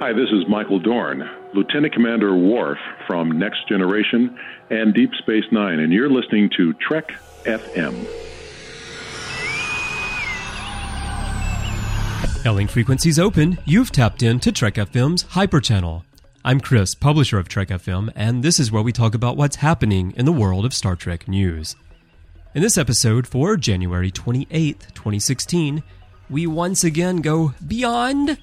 Hi, this is Michael Dorn, Lieutenant Commander Worf from Next Generation and Deep Space Nine, and you're listening to Trek FM. Hailing frequencies open, you've tapped into Trek FM's Hyper Channel. I'm Chris, publisher of Trek FM, and this is where we talk about what's happening in the world of Star Trek news. In this episode for January 28th, 2016, we once again go beyond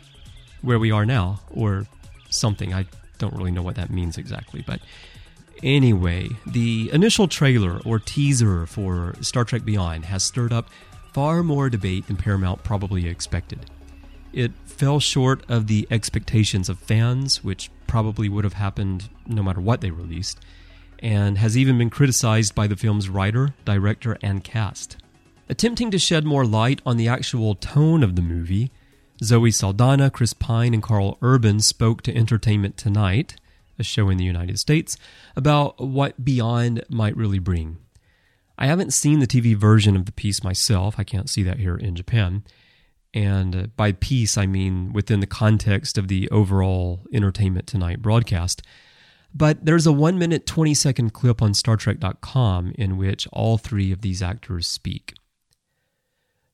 where we are now, or something. I don't really know what that means exactly, but anyway, the initial trailer or teaser for Star Trek Beyond has stirred up far more debate than Paramount probably expected. It fell short of the expectations of fans, which probably would have happened no matter what they released, and has even been criticized by the film's writer, director, and cast. Attempting to shed more light on the actual tone of the movie, Zoe Saldana, Chris Pine, and Karl Urban spoke to Entertainment Tonight, a show in the United States, about what Beyond might really bring. I haven't seen the TV version of the piece myself. I can't see that here in Japan. And uh, by piece, I mean within the context of the overall Entertainment Tonight broadcast. But there's a 1 minute 20 second clip on StarTrek.com in which all three of these actors speak.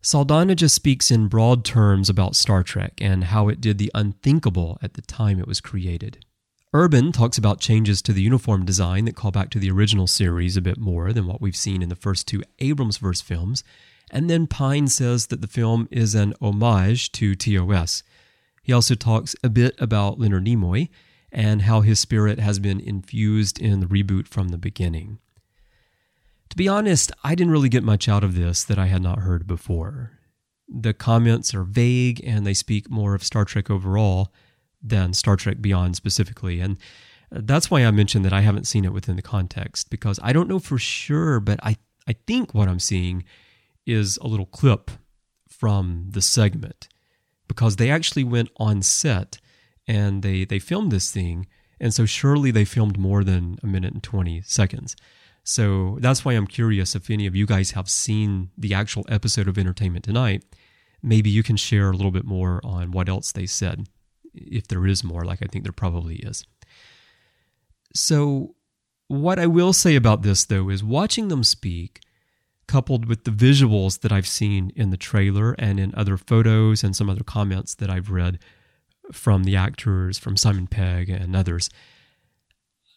Saldana just speaks in broad terms about Star Trek and how it did the unthinkable at the time it was created. Urban talks about changes to the uniform design that call back to the original series a bit more than what we've seen in the first two Abramsverse films, and then Pine says that the film is an homage to TOS. He also talks a bit about Leonard Nimoy and how his spirit has been infused in the reboot from the beginning. To be honest, I didn't really get much out of this that I had not heard before. The comments are vague and they speak more of Star Trek overall than Star Trek Beyond specifically. And uh, that's why I mentioned that I haven't seen it within the context because I don't know for sure, but I, I think what I'm seeing is a little clip from the segment because they actually went on set and they, they filmed this thing. And so surely they filmed more than a minute and 20 seconds. So that's why I'm curious if any of you guys have seen the actual episode of Entertainment Tonight. Maybe you can share a little bit more on what else they said, if there is more, like I think there probably is. So, what I will say about this, though, is watching them speak, coupled with the visuals that I've seen in the trailer and in other photos and some other comments that I've read from the actors, from Simon Pegg and others,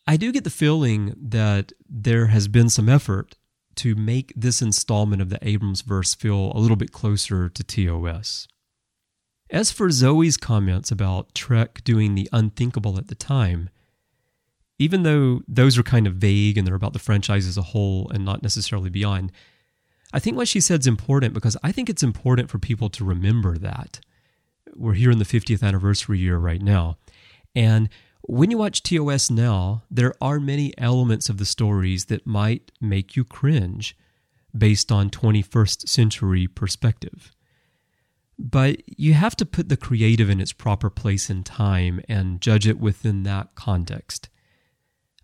I do get the feeling that there has been some effort to make this installment of the Abramsverse feel a little bit closer to TOS. As for Zoe's comments about Trek doing the unthinkable at the time, even though those are kind of vague and they're about the franchise as a whole and not necessarily beyond, I think what she said is important because I think it's important for people to remember that. We're here in the 50th anniversary year right now. And when you watch TOS now, there are many elements of the stories that might make you cringe based on 21st century perspective. But you have to put the creative in its proper place and time and judge it within that context.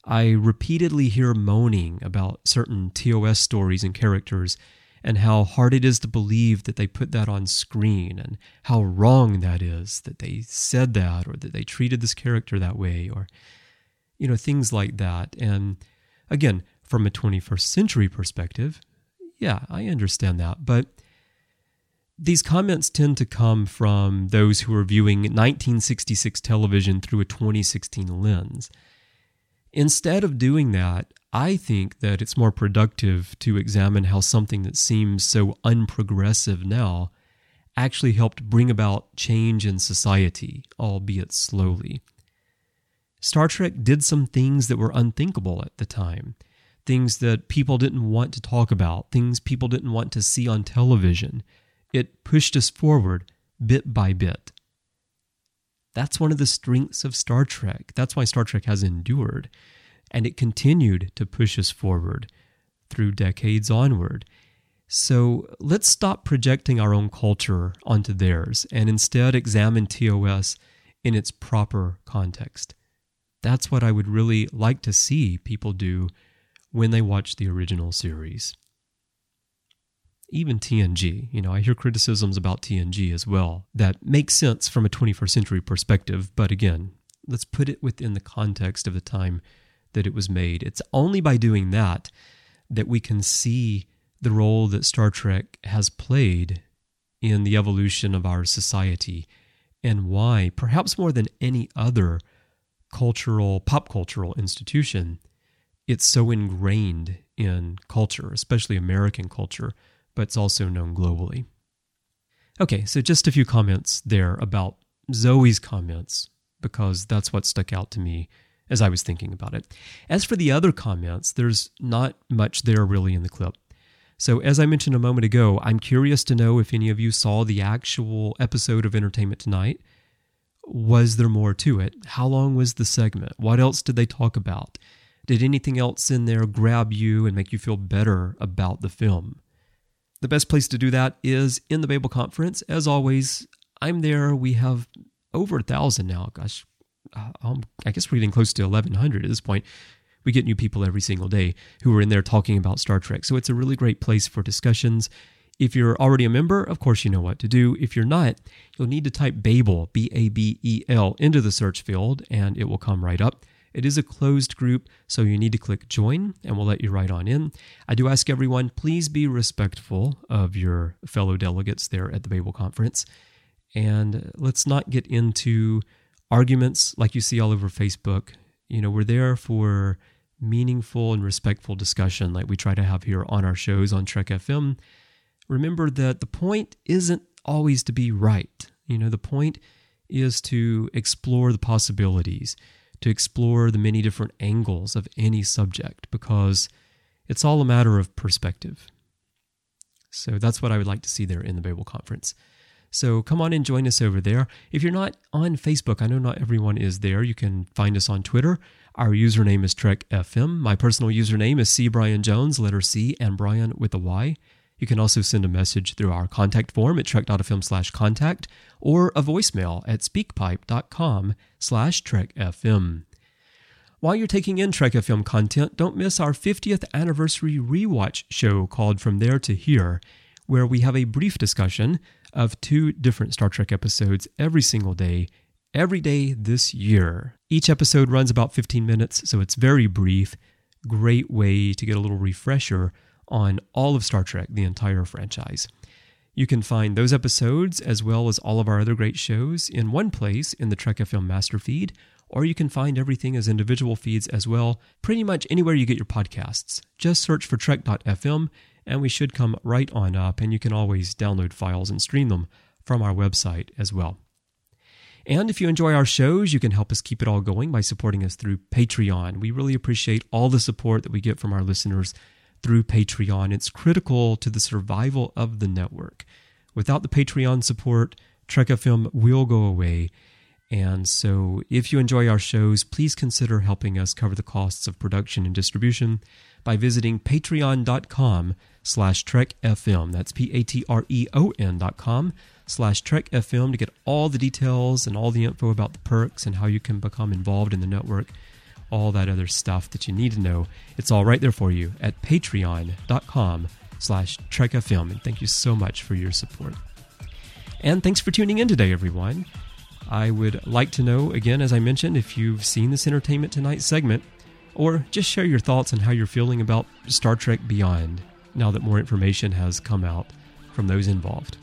I repeatedly hear moaning about certain TOS stories and characters and how hard it is to believe that they put that on screen and how wrong that is that they said that or that they treated this character that way or you know things like that. And again from a 21st century perspective yeah i understand that. But these comments tend to come from those who are viewing 1966 television through a 2016 lens. Instead of doing that I think that it's more productive to examine how something that seems so unprogressive now actually helped bring about change in society, albeit slowly. Star Trek did some things that were unthinkable at the time, things that people didn't want to talk about, things people didn't want to see on television. It pushed us forward bit by bit. That's one of the strengths of Star Trek. That's why Star Trek has endured and it continued to push us forward through decades onward. So let's stop projecting our own culture onto theirs and instead examine TOS in its proper context. That's what I would really like to see people do when they watch the original series. even TNG. You know, I hear criticisms about TNG as well that make sense from a 21st century perspective, but again, let's put it within the context of the time that it was made. It's only by doing that that we can see the role that Star Trek has played in the evolution of our society and why, perhaps more than any other cultural, pop cultural institution, it's so ingrained in culture, especially American culture, but it's also known globally. Okay, so just a few comments there about Zoe's comments, because that's what stuck out to me as I was thinking about it. As for the other comments, there's not much there really in the clip. So, as I mentioned a moment ago, I'm curious to know if any of you saw the actual episode of Entertainment Tonight. Was there more to it? How long was the segment? What else did they talk about? Did anything else in there grab you and make you feel better about the film? The best place to do that is in the Babel Conference. As always, I'm there. We have over a thousand now. Gosh, um, I guess we're getting close to 1,100 at this point. We get new people every single day who are in there talking about Star Trek. So it's a really great place for discussions. If you're already a member, of course you know what to do. If you're not, you'll need to type Babel, B A B E L, into the search field and it will come right up. It is a closed group, so you need to click join and we'll let you right on in. I do ask everyone, please be respectful of your fellow delegates there at the Babel Conference. And let's not get into arguments like you see all over Facebook. You know, we're there for meaningful and respectful discussion like we try to have here on our shows on Trek FM. Remember that the point isn't always to be right. You know, the point is to explore the possibilities to explore the many different angles of any subject because it's all a matter of perspective. So that's what I would like to see there in the Babel Conference. So come on and join us over there. If you're not on Facebook, I know not everyone is there. You can find us on Twitter. Our username is Trek FM. My personal username is C Bryan Jones, letter C, and Bryan with a Y. You can also send a message through our contact form at trek.fm slash contact or a voicemail at speakpipe.com slash trekfm. While you're taking in Trek FM content, don't miss our 50th anniversary rewatch show called From There to Here, where we have a brief discussion of two different Star Trek episodes every single day, every day this year. Each episode runs about 15 minutes, so it's very brief. Great way to get a little refresher on all of Star Trek, the entire franchise. You can find those episodes as well as all of our other great shows in one place in the Trek FM master feed, or you can find everything as individual feeds as well, pretty much anywhere you get your podcasts. Just search for Trek.fm and we should come right on up, and you can always download files and stream them from our website as well. And if you enjoy our shows, you can help us keep it all going by supporting us through Patreon. We really appreciate all the support that we get from our listeners through Patreon. It's critical to the survival of the network. Without the Patreon support, Trek FM will go away. And so, if you enjoy our shows, please consider helping us cover the costs of production and distribution by visiting patreon.com slash trekfm. That's P-A-T-R-E-O-N dot com slash trekfm to get all the details and all the info about the perks and how you can become involved in the network all that other stuff that you need to know. It's all right there for you at patreon.com slash trekfm. And thank you so much for your support. And thanks for tuning in today, everyone. I would like to know, again, as I mentioned, if you've seen this Entertainment Tonight segment, or just share your thoughts on how you're feeling about Star Trek Beyond now that more information has come out from those involved.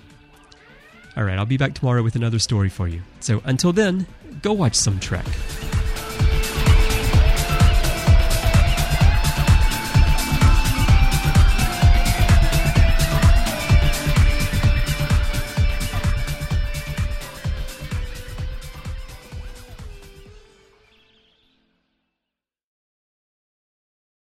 All right, I'll be back tomorrow with another story for you. So until then, go watch some Trek.